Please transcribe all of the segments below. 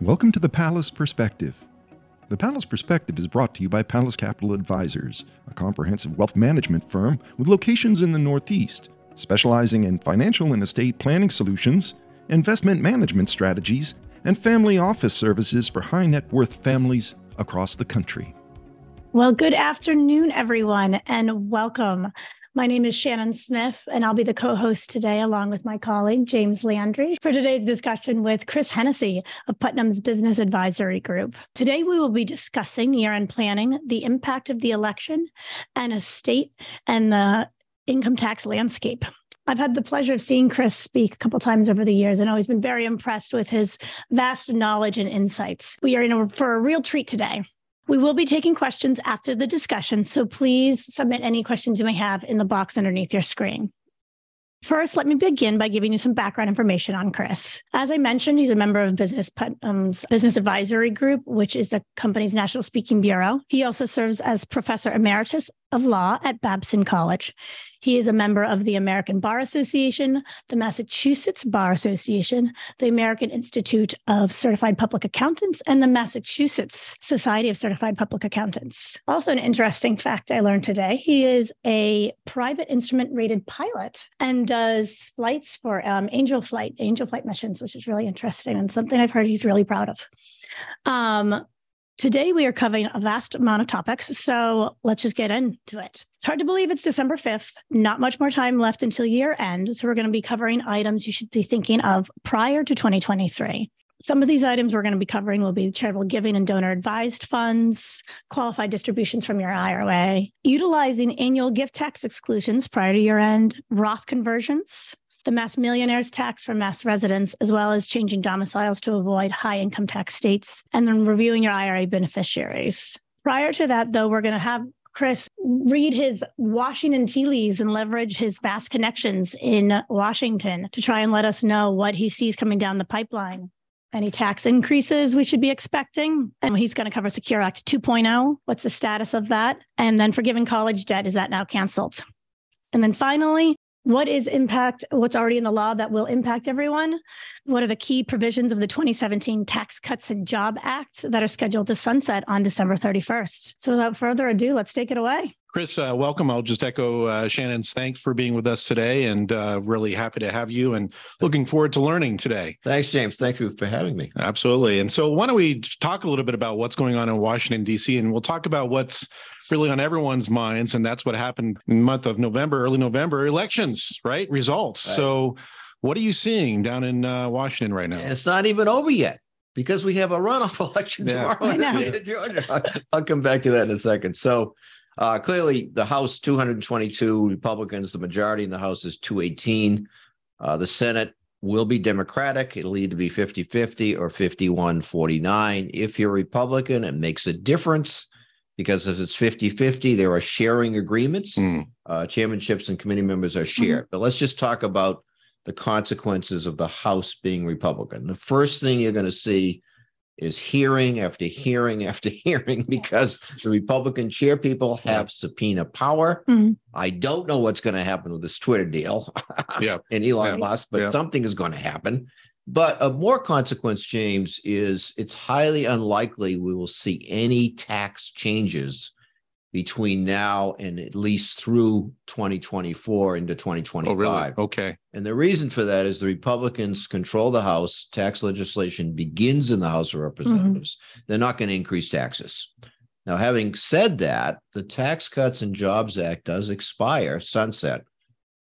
Welcome to the Pallas Perspective. The Pallas Perspective is brought to you by Pallas Capital Advisors, a comprehensive wealth management firm with locations in the Northeast, specializing in financial and estate planning solutions, investment management strategies, and family office services for high net worth families across the country. Well, good afternoon, everyone, and welcome. My name is Shannon Smith, and I'll be the co host today, along with my colleague, James Landry, for today's discussion with Chris Hennessey of Putnam's Business Advisory Group. Today, we will be discussing year end planning, the impact of the election, and estate and the income tax landscape. I've had the pleasure of seeing Chris speak a couple times over the years and always been very impressed with his vast knowledge and insights. We are in a, for a real treat today. We will be taking questions after the discussion, so please submit any questions you may have in the box underneath your screen. First, let me begin by giving you some background information on Chris. As I mentioned, he's a member of Business Putnam's Business Advisory Group, which is the company's national speaking bureau. He also serves as professor emeritus of law at Babson College. He is a member of the American Bar Association, the Massachusetts Bar Association, the American Institute of Certified Public Accountants, and the Massachusetts Society of Certified Public Accountants. Also, an interesting fact I learned today he is a private instrument rated pilot and does flights for um, Angel Flight, Angel Flight missions, which is really interesting and something I've heard he's really proud of. Um, Today, we are covering a vast amount of topics, so let's just get into it. It's hard to believe it's December 5th, not much more time left until year end. So, we're going to be covering items you should be thinking of prior to 2023. Some of these items we're going to be covering will be charitable giving and donor advised funds, qualified distributions from your IRA, utilizing annual gift tax exclusions prior to year end, Roth conversions, the mass millionaires tax for mass residents, as well as changing domiciles to avoid high income tax states, and then reviewing your IRA beneficiaries. Prior to that, though, we're going to have Chris read his Washington tea leaves and leverage his vast connections in Washington to try and let us know what he sees coming down the pipeline. Any tax increases we should be expecting? And he's going to cover Secure Act 2.0. What's the status of that? And then forgiving college debt, is that now canceled? And then finally, what is impact what's already in the law that will impact everyone what are the key provisions of the 2017 tax cuts and job act that are scheduled to sunset on december 31st so without further ado let's take it away Chris, uh, welcome. I'll just echo uh, Shannon's thanks for being with us today and uh, really happy to have you and looking forward to learning today. Thanks, James. Thank you for having me. Absolutely. And so, why don't we talk a little bit about what's going on in Washington, D.C., and we'll talk about what's really on everyone's minds. And that's what happened in the month of November, early November, elections, right? Results. Right. So, what are you seeing down in uh, Washington right now? It's not even over yet because we have a runoff election yeah. tomorrow in the state of Georgia. I'll, I'll come back to that in a second. So, uh, clearly, the House 222 Republicans, the majority in the House is 218. Uh, the Senate will be Democratic. It'll either be 50 50 or 51 49. If you're Republican, it makes a difference because if it's 50 50, there are sharing agreements. Mm. Uh, chairmanships and committee members are shared. Mm-hmm. But let's just talk about the consequences of the House being Republican. The first thing you're going to see is hearing after hearing after hearing because the Republican chair people have subpoena power. Mm-hmm. I don't know what's going to happen with this Twitter deal yeah. and Elon yeah. Musk, but yeah. something is going to happen. But of more consequence, James, is it's highly unlikely we will see any tax changes between now and at least through 2024 into 2025. Oh, really? Okay. And the reason for that is the Republicans control the House. Tax legislation begins in the House of Representatives. Mm-hmm. They're not going to increase taxes. Now, having said that, the Tax Cuts and Jobs Act does expire, sunset,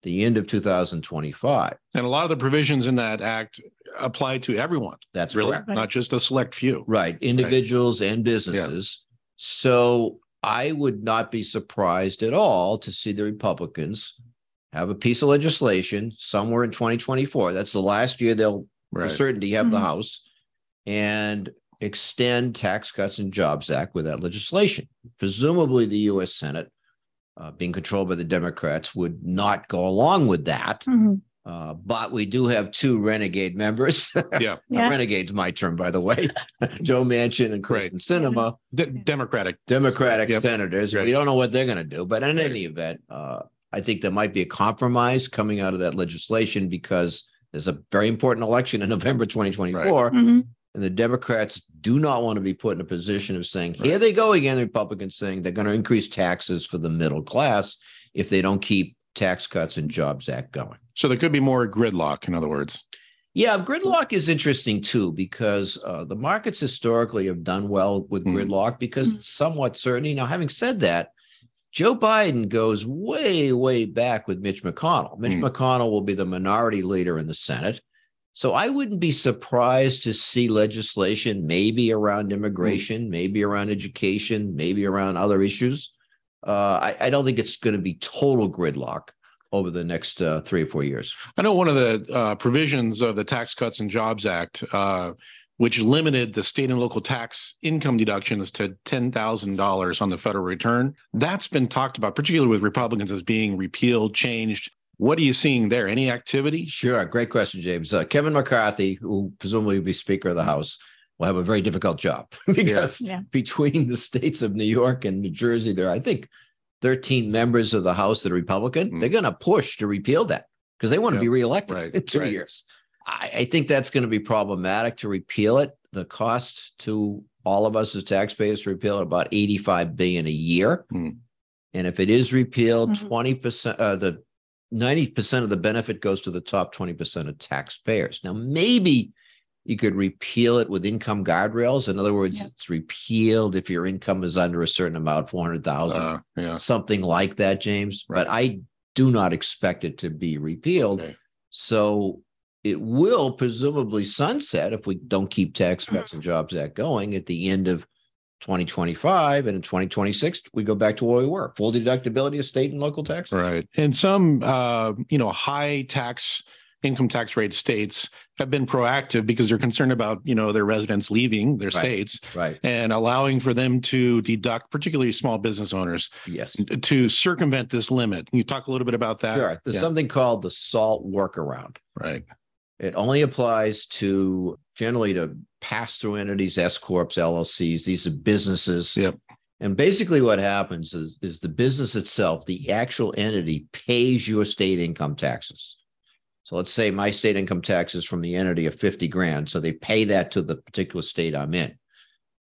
the end of 2025. And a lot of the provisions in that act apply to everyone. That's really correct. not just a select few. Right. Individuals right. and businesses. Yeah. So I would not be surprised at all to see the Republicans have a piece of legislation somewhere in 2024. That's the last year they'll, right. for certainty, have mm-hmm. the House and extend Tax Cuts and Jobs Act with that legislation. Presumably, the U.S. Senate, uh, being controlled by the Democrats, would not go along with that. Mm-hmm. Uh, but we do have two renegade members. Yeah. yeah. Renegade's my term, by the way. Joe Manchin and Kyrsten Sinema. D- Democratic. Democratic yep. senators. Right. We don't know what they're going to do. But in any event, uh, I think there might be a compromise coming out of that legislation because there's a very important election in November 2024. Right. Mm-hmm. And the Democrats do not want to be put in a position of saying, right. here they go again, the Republicans saying they're going to increase taxes for the middle class if they don't keep Tax Cuts and Jobs Act going. So there could be more gridlock, in other words. Yeah, gridlock is interesting too because uh, the markets historically have done well with mm. gridlock because mm. it's somewhat certain. Now, having said that, Joe Biden goes way, way back with Mitch McConnell. Mitch mm. McConnell will be the minority leader in the Senate. So I wouldn't be surprised to see legislation maybe around immigration, mm. maybe around education, maybe around other issues. Uh, I, I, don't think it's going to be total gridlock over the next uh, three or four years. I know one of the uh, provisions of the Tax Cuts and Jobs Act, uh, which limited the state and local tax income deductions to $10,000 on the federal return, that's been talked about, particularly with Republicans, as being repealed, changed. What are you seeing there? Any activity? Sure. Great question, James. Uh, Kevin McCarthy, who presumably will be Speaker of the House, will have a very difficult job because yeah. between the states of New York and New Jersey, there, I think, 13 members of the House that are Republican, mm-hmm. they're going to push to repeal that because they want to be reelected right. in two right. years. I, I think that's going to be problematic to repeal it. The cost to all of us as taxpayers to repeal it about 85 billion a year. Mm. And if it is repealed, mm-hmm. 20%, uh, the 90% of the benefit goes to the top 20% of taxpayers. Now, maybe you could repeal it with income guardrails. In other words, it's repealed if your income is under a certain amount, 400,000, uh, yeah. something like that, James. Right. But I do not expect it to be repealed. Okay. So it will presumably sunset if we don't keep Tax Cuts and Jobs Act going at the end of 2025 and in 2026 we go back to where we were full deductibility of state and local taxes right and some uh, you know high tax income tax rate states have been proactive because they're concerned about you know their residents leaving their right, states right. and allowing for them to deduct particularly small business owners yes. to circumvent this limit. Can you talk a little bit about that? Sure there's yeah. something called the salt workaround. Right. It only applies to generally to pass through entities s corps llcs these are businesses. Yep. And basically what happens is, is the business itself the actual entity pays your state income taxes so let's say my state income tax is from the entity of 50 grand. So they pay that to the particular state I'm in.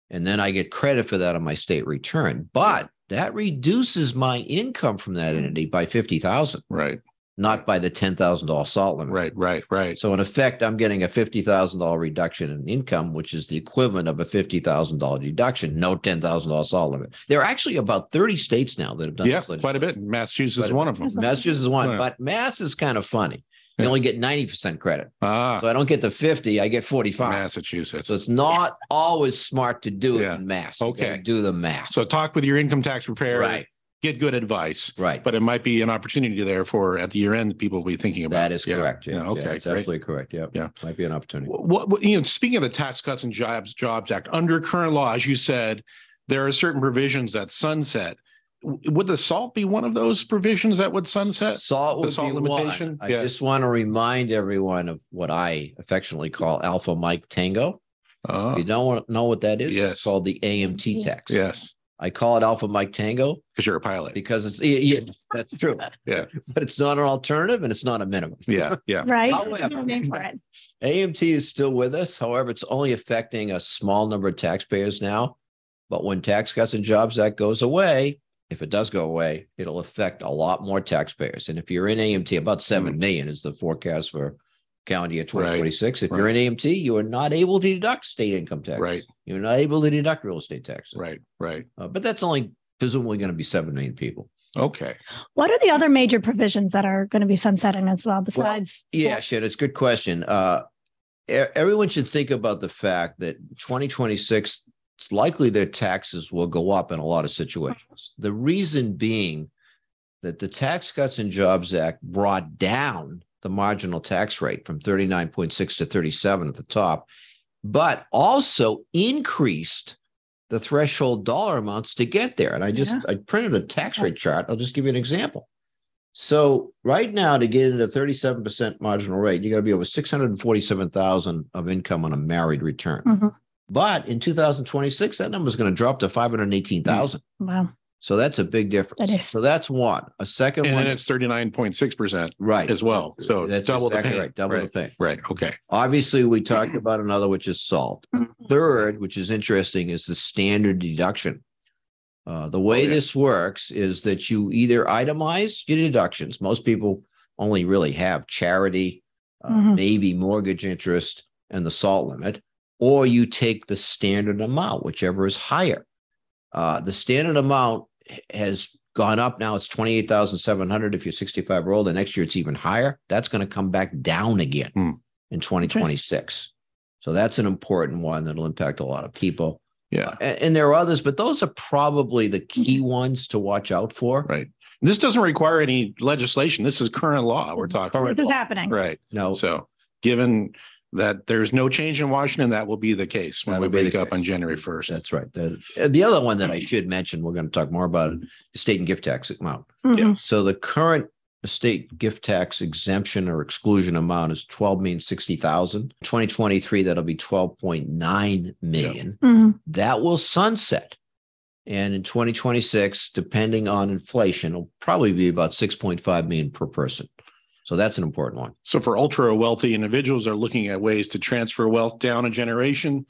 And then I get credit for that on my state return. But that reduces my income from that mm-hmm. entity by 50,000. Right. Not by the $10,000 salt limit. Right, right, right. So in effect, I'm getting a $50,000 reduction in income, which is the equivalent of a $50,000 deduction, no $10,000 salt limit. There are actually about 30 states now that have done this. yeah, quite a bit. Massachusetts is one of them. Massachusetts is one, but Mass is kind of funny you only get 90% credit. Ah. So I don't get the 50, I get 45. Massachusetts. So it's not always smart to do it yeah. in mass. You okay. Do the math. So talk with your income tax preparer. Right. Get good advice. Right. But it might be an opportunity there for at the year end people will be thinking about. That is yeah. correct. Yeah. yeah okay. that's absolutely correct. Yeah. Yeah. Might be an opportunity. What, what, you know, speaking of the Tax Cuts and Jobs Jobs Act, under current law, as you said, there are certain provisions that sunset would the salt be one of those provisions that would sunset? Salt would the salt be limitation. One. I just want to remind everyone of what I affectionately call Alpha Mike Tango. Uh, you don't want to know what that is? Yes. It's called the AMT tax. Yes. I call it Alpha Mike Tango because you're a pilot. Because it's yeah, that's true. yeah, but it's not an alternative and it's not a minimum. Yeah, yeah. right. However, AMT is still with us. However, it's only affecting a small number of taxpayers now. But when Tax Cuts and Jobs Act goes away, if it does go away, it'll affect a lot more taxpayers. And if you're in AMT, about seven mm. is the forecast for calendar year 2026. Right. If right. you're in AMT, you are not able to deduct state income tax. Right. You're not able to deduct real estate taxes. Right. Right. Uh, but that's only presumably going to be seven million people. Okay. What are the other major provisions that are going to be sunsetting as well? Besides, well, yeah, shit, it's a good question. Uh, everyone should think about the fact that 2026 it's likely that taxes will go up in a lot of situations. The reason being that the Tax Cuts and Jobs Act brought down the marginal tax rate from 39.6 to 37 at the top, but also increased the threshold dollar amounts to get there. And I just yeah. I printed a tax rate chart. I'll just give you an example. So right now, to get into 37% marginal rate, you got to be over 647,000 of income on a married return. Mm-hmm. But in 2026, that number is going to drop to 518,000. Wow. So that's a big difference. That is. So that's one. A second And one, then it's thirty-nine point six percent right. as well. So That's double the exactly pay. right. Double the Right. pay. Right, okay. Obviously, we talked about another, which is salt. Mhm. Third, which is interesting, is the standard deduction. Uh, the way Okay. this works is that you either itemize your deductions. Most people only really have charity, uh, Mhm. maybe mortgage interest, and the salt limit, or you take the standard amount, whichever is higher. Uh, the standard amount has gone up now. It's twenty-eight thousand seven hundred if you're sixty-five or older. Next year, it's even higher. That's going to come back down again Hmm. in twenty twenty-six. So that's an important one that'll impact a lot of people. Yeah, Uh, And, and there are others, but those are probably the key ones to watch out for. right. This doesn't require any legislation. This is current law we're talking. Current This is law. happening. Right. No, So given that there's no change in Washington, that will be the case when we That'll be the wake up case. on January first. that's right. The, uh, the other one that I should mention, we're going to talk more about it, state and gift tax amount. Mhm. So the current state gift tax exemption or exclusion amount is twelve million sixty thousand. Twenty twenty-three, that'll be twelve point nine million. Mhm. That will sunset. And in twenty twenty-six, depending on inflation, it'll probably be about six point five million per person. So that's an important one. So for ultra wealthy individuals are looking at ways to transfer wealth down a generation.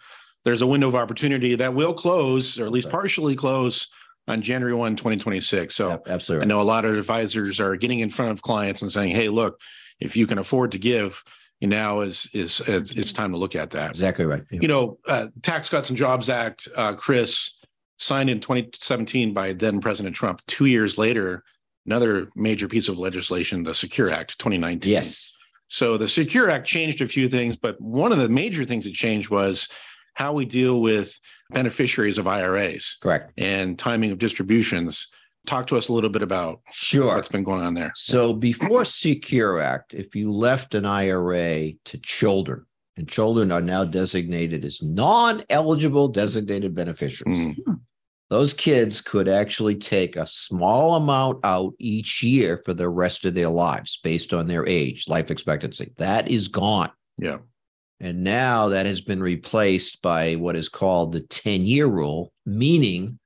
There's a window of opportunity that will close or at least Right. partially close on January 1, 2026. So Yep, I Absolutely. know a lot of advisors are getting in front of clients and saying, "Hey, look, if you can afford to give, now is is it's, it's time to look at that." Exactly right. You know, uh, Tax Cuts and Jobs Act, uh, Chris signed in 2017 by then President Trump. Two years later, another major piece of legislation, the Secure Act, 2019. Yes. So the Secure Act changed a few things, but one of the major things it changed was how we deal with beneficiaries of IRAs Correct. and timing of distributions. Talk to us a little bit about Sure. what's been going on there. So before Secure Act, if you left an IRA to children, and children are now designated as non-eligible designated beneficiaries, Mm, those kids could actually take a small amount out each year for the rest of their lives based on their age, life expectancy. That is gone. yeah. And now that has been replaced by what is called the 10 year rule, meaning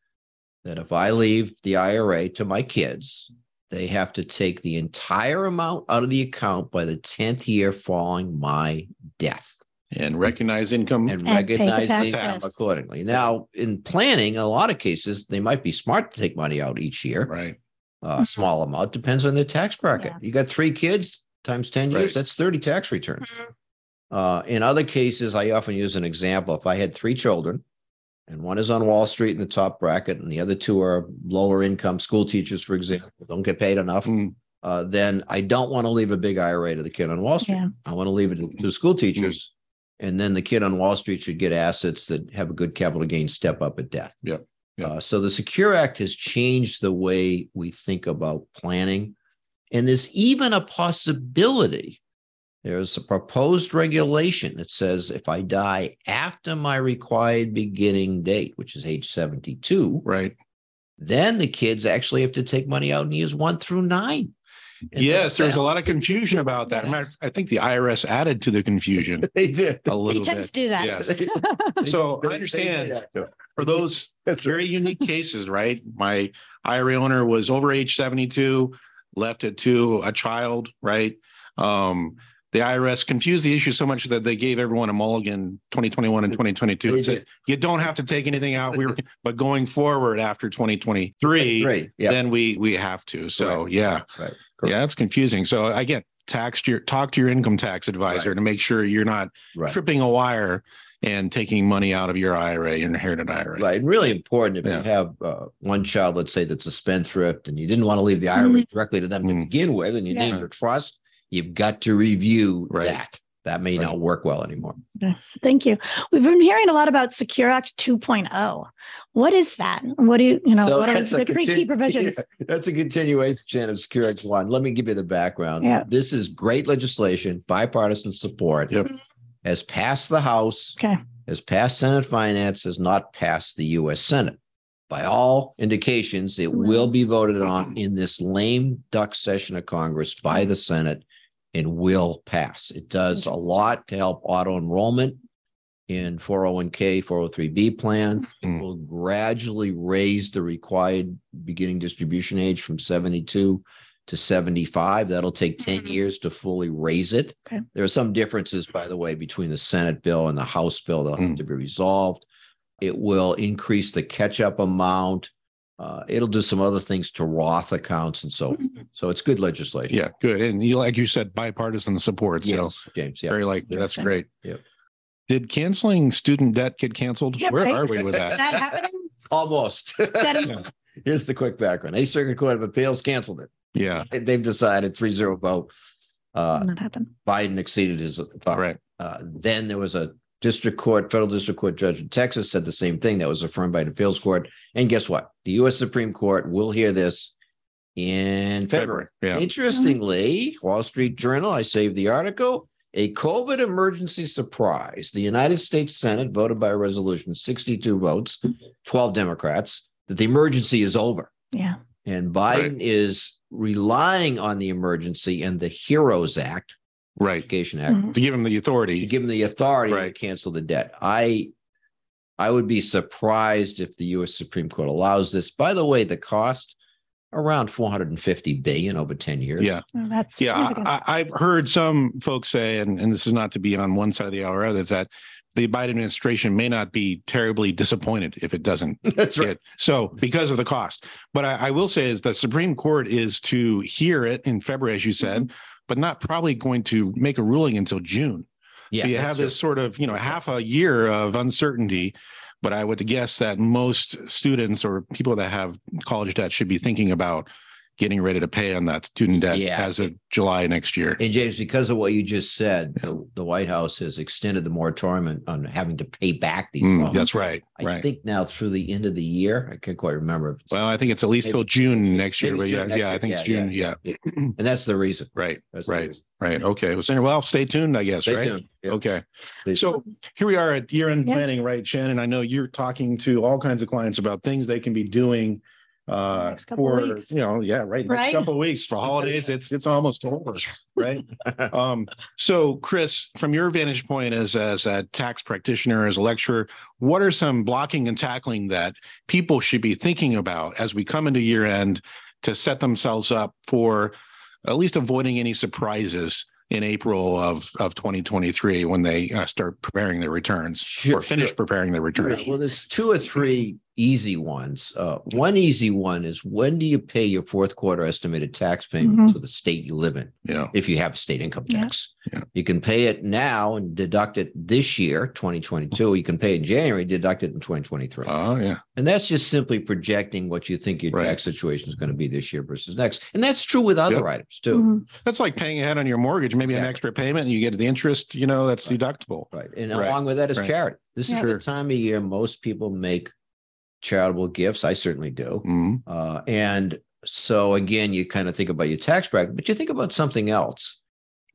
that if I leave the IRA to my kids, they have to take the entire amount out of the account by the 10th year following my death And recognize income. and And recognize income accordingly. Now, in planning, in a lot of cases, they might be smart to take money out each year, right. a small amount, depends on their tax bracket. Yeah. You got three kids times 10 years, Right. that's 30 tax returns. Uh, in other cases, I often use an example. If I had three children and one is on Wall Street in the top bracket and the other two are lower income school teachers, for example, don't get paid enough, Mm, uh, then I don't want to leave a big IRA to the kid on Wall Street. Yeah. I want to leave it to the school teachers. And then the kid on Wall Street should get assets that have a good capital gain step up at death. Yep. Yep. Uh, so the Secure Act has changed the way we think about planning. And there's even a possibility. There's a proposed regulation that says if I die after my required beginning date, which is age 72, right. then the kids actually have to take money out in years one through nine. And Yes, there's a lot of confusion about that. Matter- I think the IRS added to the confusion They did. a They little tend to bit. do that. Yes. So They- I understand for those That's very unique cases, right? My IRA owner was over age 72, left it to a child, right? Um, the IRS confused the issue so much that they gave everyone a mulligan 2021 and 2022 and said, you don't have to take anything out. We were, but going forward after 2023, Great. Yeah. then we we have to. So Correct. yeah, Right. yeah, it's confusing. So again, tax your talk to your income tax advisor Right. to make sure you're not Right. tripping a wire and taking money out of your IRA, your inherited IRA. Right. And really important if Yeah. you have uh, one child, let's say that's a spendthrift and you didn't want to leave the IRA Mhm. directly to them to Mm. begin with, and you Yeah. named your trust, you've got to review Right. that. That may Right. not work well anymore. Thank you. We've been hearing a lot about Secure Act 2.0. What is that? What do you, you know, So what are that's a the three key provisions? Yeah, that's a continuation of Secure Act one. Let me give you the background. Yeah. This is great legislation, bipartisan support. Yep. Has passed the House. Okay. Has passed Senate Finance. Has not passed the U.S. Senate. By all indications, it mm-hmm. will be voted on in this lame duck session of Congress by the Senate and will pass. It does a lot to help auto enrollment. in 401k, 403b plans. Mm. Will gradually raise the required beginning distribution age from 72 to 75. That'll take 10 Mhm. years to fully raise it. Okay. There are some differences, by the way, between the Senate bill and the House bill that have Mm. to be resolved. It will increase the catch up amount. Uh, it'll do some other things to Roth accounts and so. So it's good legislation. Yeah, good. And you, like you said, bipartisan support. So Yes, James. Yeah. very likely. That's Interesting. great. Yep. Did canceling student debt get canceled? Yeah, Where right. are we with Is that? that happening? Almost. That- Here's the quick background. A Circuit Court of Appeals canceled it. Yeah, They've decided 3-0 vote. Uh, Not happen. Biden exceeded his authority. right. Uh, then there was a district court, federal district court judge in Texas said the same thing. That was affirmed by an appeals court. And guess what? The U.S. Supreme Court will hear this in February. Yeah. Interestingly, Wall Street Journal, I saved the article. A COVID emergency surprise. The United States Senate voted by a resolution, 62 votes, 12 Democrats, that the emergency is over. Yeah. And Biden is relying on the emergency and the HEROES Act, Right. Education Act, Mhm. To give them the authority. to authority. give them the authority Right. to cancel the debt. I I would be surprised if the US Supreme Court allows this. By the way, the cost around 450 billion over 10 years. Yeah. Oh, that's Yeah. I, I- I've heard some folks say, and, and this is not to be on one side of the aisle or other, that the Biden administration may not be terribly disappointed if it doesn't That's right. get so because of the cost. But I, I will say is the Supreme Court is to hear it in February, as you said, Mm-hmm. But not probably going to make a ruling until June. Yeah. so you have this sort of, you know, half a year of uncertainty. But I would guess that most students or people that have college debt should be thinking about getting ready to pay on that student debt Yeah. as of July next year. And James, because of what you just said, the, the White House has extended the moratorium on having to pay back these Mm, loans. that's right. I right. think now through the end of the year, I can't quite remember. well, I think it's at least Maybe- till June next year. maybe But yeah, June next yeah, I year. think it's Yeah, June. Yeah. and that's the reason. Right. That's Right. reason. Right. Okay. Well, so- well, stay tuned, I guess. Stay right. tuned. Yeah. Okay. Stay So here we are at year end Yeah. planning, right, Shannon? I know you're talking to all kinds of clients about things they can be doing uh Next couple for weeks. you know yeah right next Right. couple of weeks for holidays it's it's almost over right um so chris from your vantage point as as a tax practitioner as a lecturer what are some blocking and tackling that people should be thinking about as we come into year end to set themselves up for at least avoiding any surprises in April of of 2023 when they uh, start preparing their returns Sure, or finish sure. preparing their returns. Well, there's two or three easy ones. Uh, one easy one is when do you pay your fourth quarter estimated tax payment Mhm. to the state you live in? Yeah. If you have state income tax, Yeah. you can pay it now and deduct it this year, 2022. You can pay it in January, deduct it in 2023. Oh yeah. And that's just simply projecting what you think your Right. tax situation is going to be this year versus next. And that's true with other Yep. items too. Mhm. That's like paying ahead on your mortgage, maybe an extra payment and you get the interest, you know, that's Right. deductible. Right. And Right. along with that is Right. charity. This Yeah. is the time of year most people make charitable gifts. I certainly do. Mhm. Uh, and so again, you kind of think about your tax bracket, but you think about something else.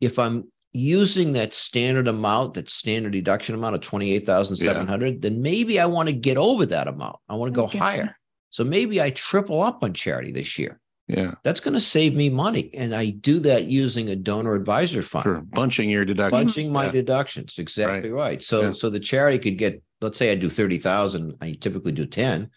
If I'm using that standard amount, that standard deduction amount of 28,700, then maybe I want to get over that amount. I want to go Okay. higher. So maybe I triple up on charity this year. Yeah. That's going to save me money. And I do that using a donor advisor fund Sure. Bunching your deductions. bunching my Yeah. deductions exactly right, so Yeah. so the charity could get let's say i do 30000 i typically do 10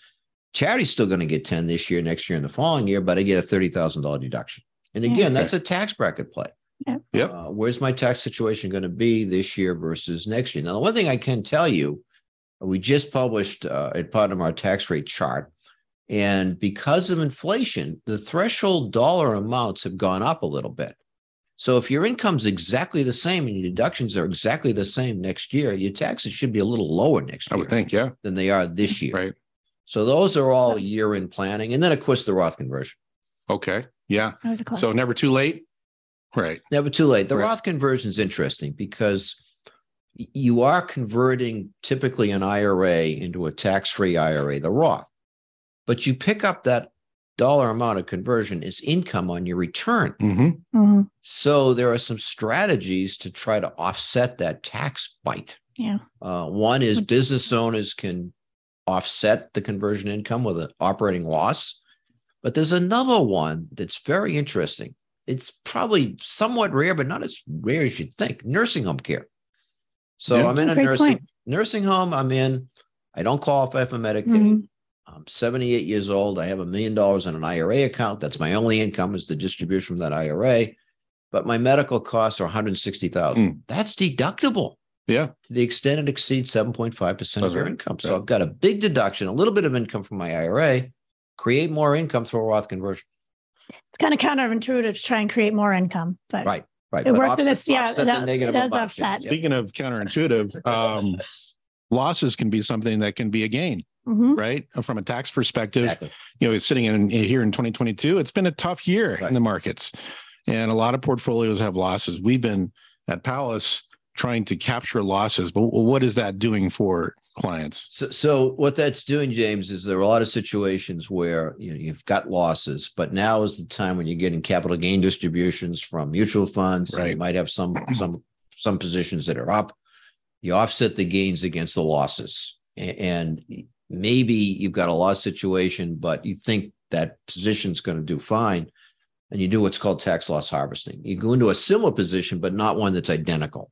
charity's still going to get 10 this year next year and the following year but i get a $30000 deduction. And again Okay. that's a tax bracket play. Yep. Uh, where's my tax situation going to be this year versus next year? Now the one thing i can tell you we just published uh, at bottom our tax rate chart and because of inflation the threshold dollar amounts have gone up a little bit so if your income's exactly the same and your deductions are exactly the same next year, your taxes should be a little lower next year. I would think. Yeah. than they are this year. Right. So those are all So- year-end planning, and then of course the Roth conversion. Okay. Yeah. That was a class. So never too late. Right. Never too late. The Right. Roth conversion is interesting because you are converting typically an IRA into a tax-free IRA, the Roth, but you pick up that dollar amount of conversion is income on your return. hmm Mhm. So there are some strategies to try to offset that tax bite. Yeah. Uh, one is Would- business owners can offset the conversion income with an operating loss. But there's another one that's very interesting. It's probably somewhat rare, but not as rare as you'd think nursing home care. So Yeah. I'm in a Great nursing point. nursing home. I'm in. I don't qualify for Medicaid. Mhm. I'm 78 years old. I have a million dollars in an IRA account. That's my only income is the distribution from that IRA. But my medical costs are 160,000. Mm. That's deductible Yeah. to the extent it exceeds 7.5% of your Okay. income. So Right. I've got a big deduction, a little bit of income from my IRA, create more income through a Roth conversion. It's kind of counterintuitive to try and create more income, but Right. Right. It but worked with offset- us, yeah, offset the that- negative it does about- upset. Yeah. Speaking of counterintuitive, um, losses can be something that can be a gain, Mhm. right? From a tax perspective, Exactly. you know, it's sitting in here in 2022. It's been a tough year Right. in the markets, and a lot of portfolios have losses. We've been at Pallas trying to capture losses, but what is that doing for clients? So, so what that's doing, James, is there are a lot of situations where you know, you've got losses, but now is the time when you're getting capital gain distributions from mutual funds. You might have some some some positions that are up. You offset the gains against the losses, and maybe you've got a loss situation, but you think that position's going to do fine, and you do what's called tax loss harvesting. You go into a similar position, but not one that's identical.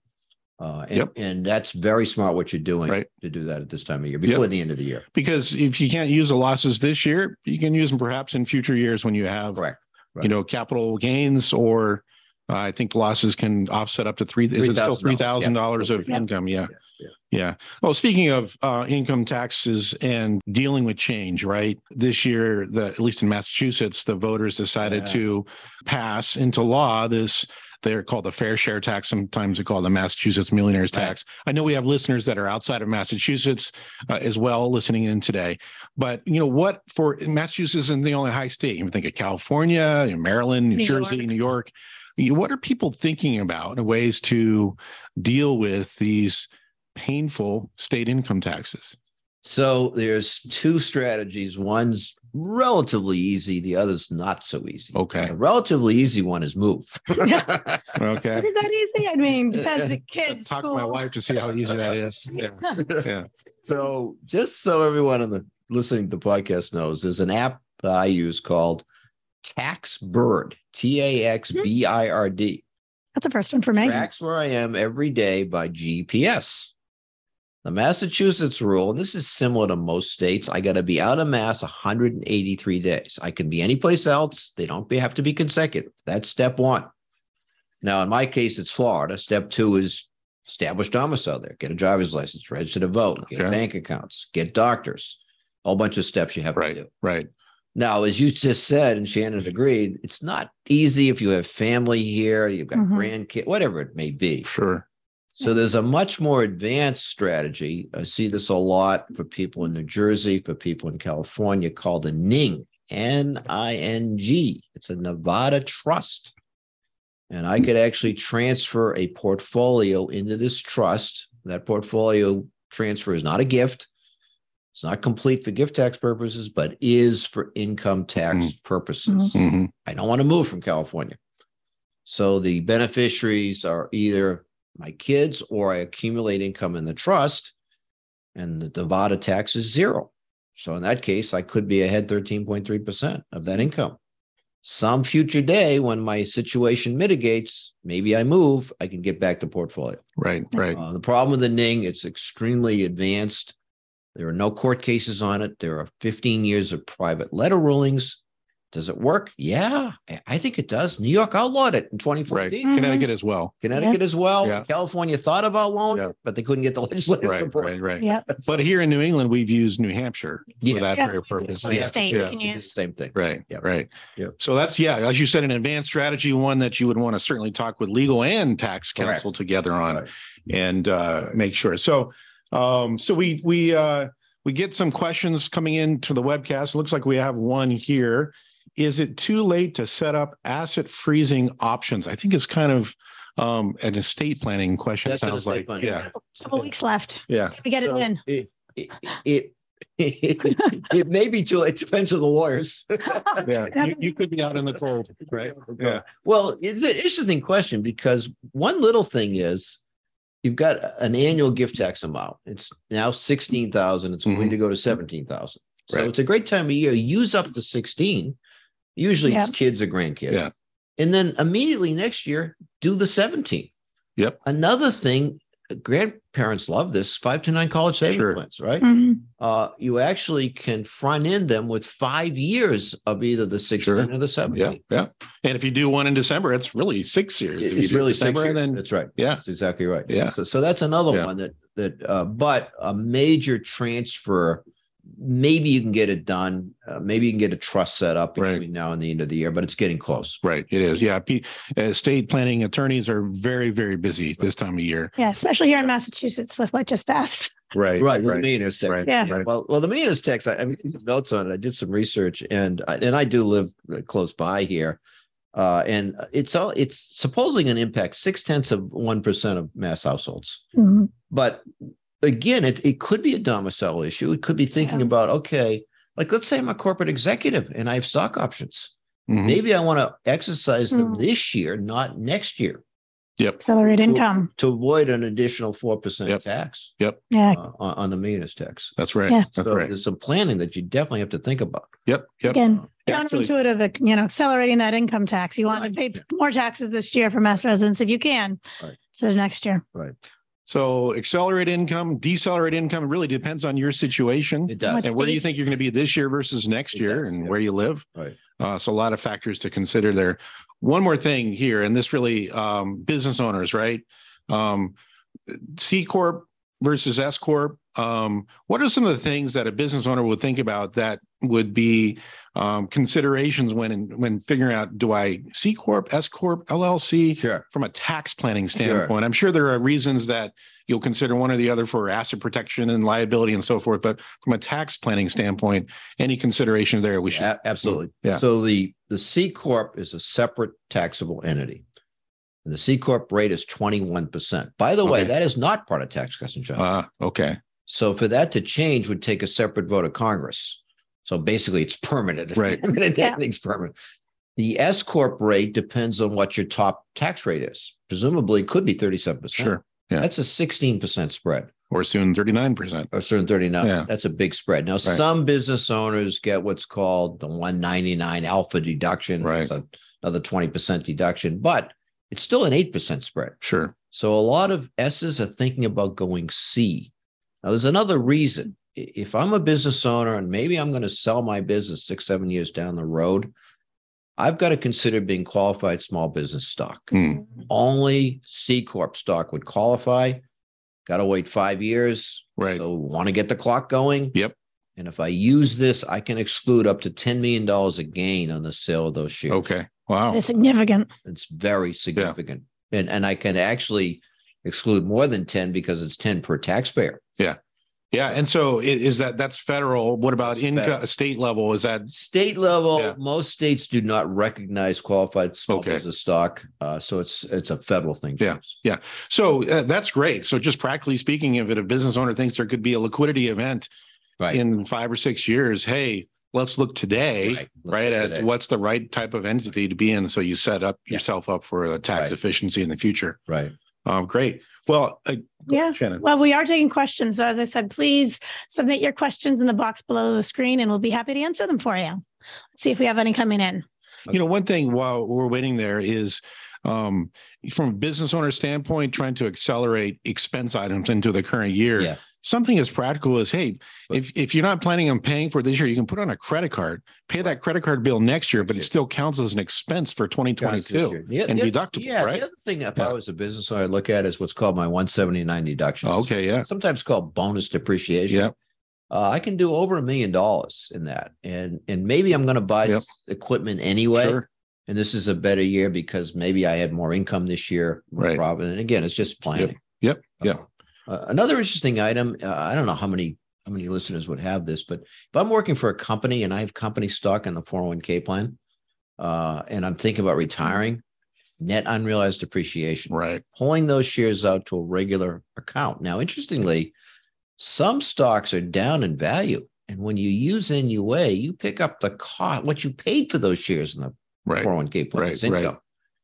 Uh, and, Yep. and that's very smart what you're doing Right. to do that at this time of year before the end of the year. Because if you can't use the losses this year, you can use them perhaps in future years when you have Correct. you know, capital gains or uh, I think losses can offset up to three. Is it still $3,000? dollars of Yeah. income? Yeah. Yeah. Yeah. Well, speaking of uh, income taxes and dealing with change, right? This year, the at least in Massachusetts, the voters decided Yeah. to pass into law this. They're called the fair share tax. Sometimes they call it the Massachusetts millionaires Right. tax. I know we have listeners that are outside of Massachusetts uh, as well listening in today. But you know what? For Massachusetts isn't the only high state. You think of California, Maryland, New, New Jersey, York. New York. What are people thinking about in ways to deal with these painful state income taxes? So there's two strategies. One's relatively easy, the other's not so easy. Okay. The relatively easy one is move. Okay. Is that easy? I mean, depends on kids. Talk to my wife to see how easy that is. Yeah. Yeah. So just so everyone in the listening to the podcast knows, there's an app that I use called Tax Bird, T A X B I R D. That's the first one for me. Tracks where I am every day by GPS. The Massachusetts rule, and this is similar to most states, I got to be out of Mass 183 days. I can be anyplace else. They don't be, have to be consecutive. That's step one. Now, in my case, it's Florida. Step two is establish domicile there, get a driver's license, register to vote, get Okay. bank accounts, get doctors, a whole bunch of steps you have Right. to do. Right. Now, as you just said, and Shannon agreed, it's not easy if you have family here, you've got Mhm. grandkids, whatever it may be. Sure. So there's a much more advanced strategy. I see this a lot for people in New Jersey, for people in California called a NING, N-I-N-G. It's a Nevada trust. And I could actually transfer a portfolio into this trust. That portfolio transfer is not a gift. It's not complete for gift tax purposes, but is for income tax purposes. Mhm. I don't want to move from California. So the beneficiaries are either my kids or I accumulate income in the trust and the Nevada tax is zero. So in that case, I could be ahead 13.3% of that income. Some future day when my situation mitigates, maybe I move, I can get back to portfolio. Right. Right. Uh, the problem with the NING, it's extremely advanced. There are no court cases on it. There are 15 years of private letter rulings. Does it work? Yeah, I- I think it does. New York outlawed it in Right. 2014. Mhm. Connecticut as well. Connecticut as well. Yeah. California thought about allowing Yeah. but they couldn't get the legislative Right. support. Right. Right. Yep. But here in New England, we've used New Hampshire Yeah. for that Yeah. very purpose. So your Yeah. state Yeah. can use. Same thing. Right. Yeah. Right. Yep. So that's yeah, as you said, an advanced strategy, one that you would want to certainly talk with legal and tax Correct. counsel together on Right. and uh, make sure. So, um, so we we uh, we get some questions coming into the webcast. It looks like we have one here. Is it too late to set up asset freezing options? I think it's kind of um, an estate planning question. That's sounds like planning. yeah, Couple weeks left. yeah. We get it in. It, it, it, it, it may be too late. Depends on the lawyers. Yeah, you, you could be out in the cold, right? Yeah, Well, it's an interesting question because one little thing is you've got an annual gift tax amount. It's now 16,000. It's going to go to 17,000. So Right. it's a great time of year. Use up to 16. Usually Yeah. it's kids or grandkids. Yeah. And then immediately next year, do the 17. Yep. Another thing, grandparents love this 529 college savings Sure. plans, right? Mhm. Uh, you actually can front end them with five years of either the 16 Sure. or the Yeah, 17. yeah. Yeah. And if you do one in December, it's really six years. If It's do really six December, years. then That's right. Yeah. That's exactly right. Yeah. So, so that's another Yeah. one that, that, uh, but a major transfer, maybe you can get it done. Uh, maybe you can get a trust set up Right. between now and the end of the year, but it's getting close. right, it is. Yeah, P- estate planning attorneys are very, very busy this time of year. Yeah, especially here in Massachusetts with what just passed. Right, Right. with the right, millionaire's tax. right, Yeah. right. Well, well, the millionaire's tax. I, I mean, notes on it. I did some research, and I- and I do live uh, close by here, uh, and it's all it's supposedly going to impact six tenths of one percent of mass households. Mhm. But again, it it could be a domicile issue. It could be thinking Yeah. about okay, like let's say I'm a corporate executive and I have stock options. Mhm. Maybe I want to exercise them Mm. this year, not next year, Yep, Accelerate income. to avoid an additional four percent Yep. tax Yeah. uh, on, on the millionaire's tax. that's right. Yeah. That's So right. there's some planning that you definitely have to think about. Yep, yep. Again, Actually- counterintuitive, you know, accelerating that income tax. You want to pay more taxes this year for mass residents if you can. Right. So next year. So accelerate income, decelerate income, really depends on your situation. It does. And where do you think you're going to be this year versus next It year does, and yeah. where you live? Right. Uh, so a lot of factors to consider there. One more thing here, and this really um, business owners, right? Um, C corp versus S corp. Um, what are some of the things that a business owner would think about that would be um, considerations when when figuring out do I C corp, S corp, LLC? Sure. from a tax planning standpoint. I'm sure there are reasons that you'll consider one or the other for asset protection and liability and so forth. But from a tax planning standpoint, any considerations there we should. A- absolutely. Yeah. So the the C corp is a separate taxable entity. And the C corp rate is 21%. By the way, that is not part of Tax Cuts and Jobs Act. Uh, okay. so for that to change would take a separate vote of Congress. So basically it's permanent. Right. I mean, Yeah. everything's permanent. The S corp rate depends on what your top tax rate is. Presumably it could be 37%. Sure. Yeah. That's a 16% spread. Or soon 39%. or certain 39. Yeah. That's a big spread. Now, Right. some business owners get what's called the 199 alpha deduction. Right. It's a- another 20% deduction, but it's still an 8% spread. Sure. So a lot of S's are thinking about going C. Now, there's another reason. If I'm a business owner and maybe I'm going to sell my business six, seven years down the road, I've got to consider being qualified small business stock Hmm. only C corp stock would qualify. Got to wait five years. Right. So want to get the clock going. Yep. And if I use this, I can exclude up to $10 million a gain on the sale of those shares. Okay. Wow. It's significant. It's very significant. And, and I can actually exclude more than 10 because it's 10 per taxpayer. Yeah. Yeah, and so is that that's federal? What about That's income, federal. state level? Is that State level, Yeah. most states do not recognize qualified small Okay. business stock. Uh, so it's it's a federal thing. Yeah. yeah. so? Uh, that's great. So just practically speaking, if it, a business owner thinks there could be a liquidity event Right. in five or six years, hey, let's look today. Right. Right look at today. what's the right type of entity to be in so you set up Yeah. yourself up for a tax Right. efficiency in the future Right. um great well uh, Yeah. shannon Well, we are taking questions. So as I said, please submit your questions in the box below the screen and we'll be happy to answer them for you. Let's see if we have any coming in. you know one thing while we're waiting there is um from a business owner standpoint trying to accelerate expense items into the current year Yeah. Something as practical as hey if if you're not planning on paying for it this year you can put on a credit card pay that credit card bill next year but it still counts as an expense for 2022. Yeah, and the- deductible, Yeah, right? the other thing, if Yeah. I was a business owner, I look at is what's called my 179 deduction. Oh, okay, yeah. Sometimes called bonus depreciation. yeah Uh, I can do over a million dollars in that. And and maybe I'm going to buy Yep. equipment anyway. sure And this is a better year because maybe I had more income this year. Right. problem. And again, it's just planning. yep yep Uh, another interesting item. Uh, I don't know how many how many listeners would have this, but if I'm working for a company and I have company stock in the 401k plan, uh, and I'm thinking about retiring, net unrealized depreciation, right pulling those shares out to a regular account. Now, interestingly, some stocks are down in value, and when you use NUA, you pick up the cost what you paid for those shares in the right 401k plan Right, as right. income.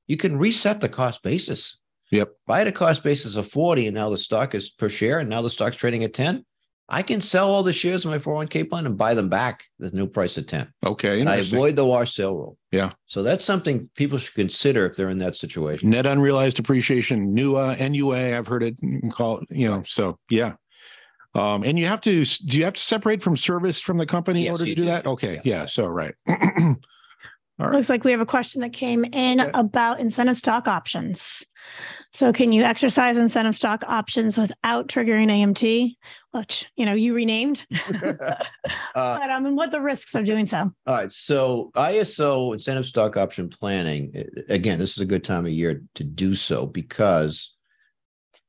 You can reset the cost basis. Yep. Buy at a cost basis of 40, and now the stock is per share, and now the stock's trading at 10. I can sell all the shares of my 401k plan and buy them back at the new price of 10. Okay. I avoid the wash sale rule. Yeah. So that's something people should consider if they're in that situation. Net unrealized appreciation, NUA, NUA, I've heard it called, you know, so yeah. Um, and you have to, do you have to separate from service from the company Yes, in order to do do. that? Okay. Yeah. Yeah. So, right. All right. Looks like we have a question that came in Okay. about incentive stock options. So can you exercise incentive stock options without triggering AMT, which, you know, you renamed? Uh, But um, and what the risks of doing so? All right. So ISO incentive stock option planning, again, this is a good time of year to do so because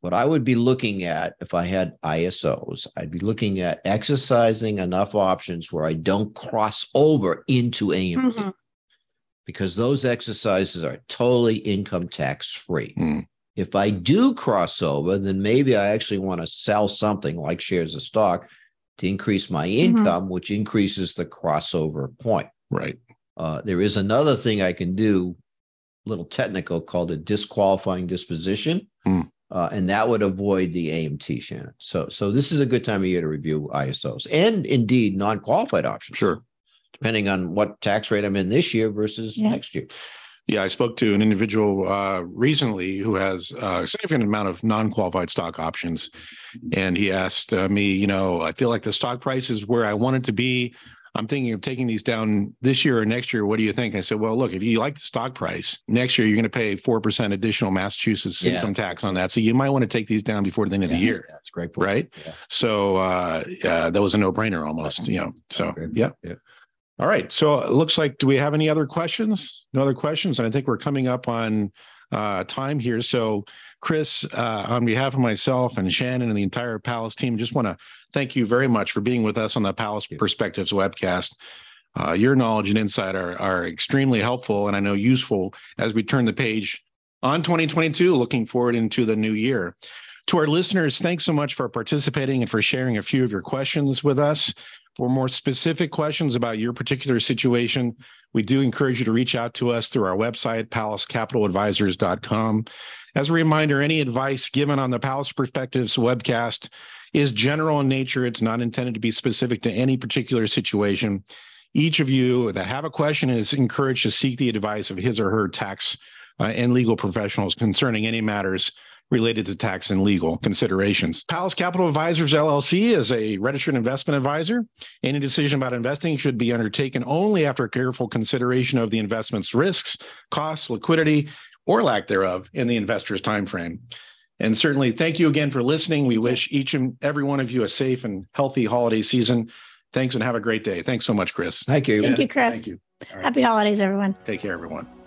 what I would be looking at if I had ISOs, I'd be looking at exercising enough options where I don't cross over into AMT Mhm. Because those exercises are totally income tax free. Mm. If I do cross over, then maybe I actually want to sell something like shares of stock to increase my income, which increases the crossover point. Right. Uh, there is another thing I can do, a little technical, called a disqualifying disposition. Hmm. Uh, and that would avoid the AMT, Shannon. So, so this is a good time of year to review ISOs and indeed non-qualified options. Sure. Depending on what tax rate I'm in this year versus Yeah. next year. Yeah, I spoke to an individual uh, recently who has a significant amount of non-qualified stock options, and he asked uh, me, you know, I feel like the stock price is where I want it to be. I'm thinking of taking these down this year or next year. What do you think? I said, well, look, if you like the stock price next year, you're going to pay four percent additional Massachusetts Yeah. income tax on that. So you might want to take these down before the end of the Yeah, year, That's a great point. right? Yeah. So uh, uh, that was a no-brainer almost, you know. So yeah. Yeah. All right. So it looks like, do we have any other questions? No other questions? And I think we're coming up on uh, time here. So, Chris, uh, on behalf of myself and Shannon and the entire Pallas team, just want to thank you very much for being with us on the Pallas. Perspectives webcast. Uh, your knowledge and insight are, are extremely helpful and I know useful as we turn the page on 2022, looking forward into the new year. To our listeners, thanks so much for participating and for sharing a few of your questions with us. For more specific questions about your particular situation, we do encourage you to reach out to us through our website, pallascapitaladvisors.com. As a reminder, any advice given on the Pallas Perspectives webcast is general in nature. It's not intended to be specific to any particular situation. Each of you that have a question is encouraged to seek the advice of his or her tax uh, and legal professionals concerning any matters related to tax and legal considerations. Pallas Capital Advisors LLC is a registered investment advisor. Any decision about investing should be undertaken only after careful consideration of the investment's risks, costs, liquidity, or lack thereof in the investor's time frame. And certainly, thank you again for listening. We wish each and every one of you a safe and healthy holiday season. Thanks and have a great day. Thanks so much, Chris. Thank you. Thank you, Chris. Thank you. All right. Happy holidays, everyone. Take care, everyone.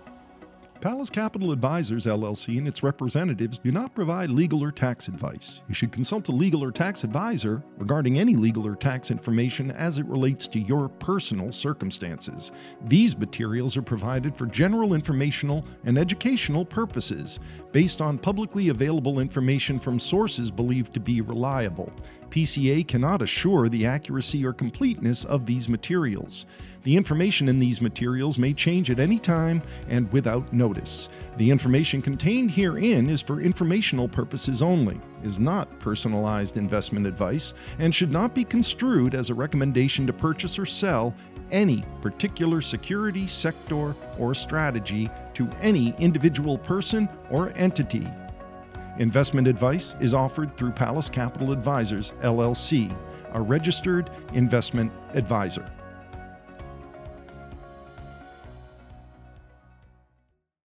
Pallas Capital Advisors LLC and its representatives do not provide legal or tax advice. You should consult a legal or tax advisor regarding any legal or tax information as it relates to your personal circumstances. These materials are provided for general informational and educational purposes based on publicly available information from sources believed to be reliable. PCA cannot assure the accuracy or completeness of these materials. The information in these materials may change at any time and without notice. The information contained herein is for informational purposes only, is not personalized investment advice, and should not be construed as a recommendation to purchase or sell any particular security, sector, or strategy to any individual person or entity. Investment advice is offered through Pallas Capital Advisors, LLC, a registered investment advisor.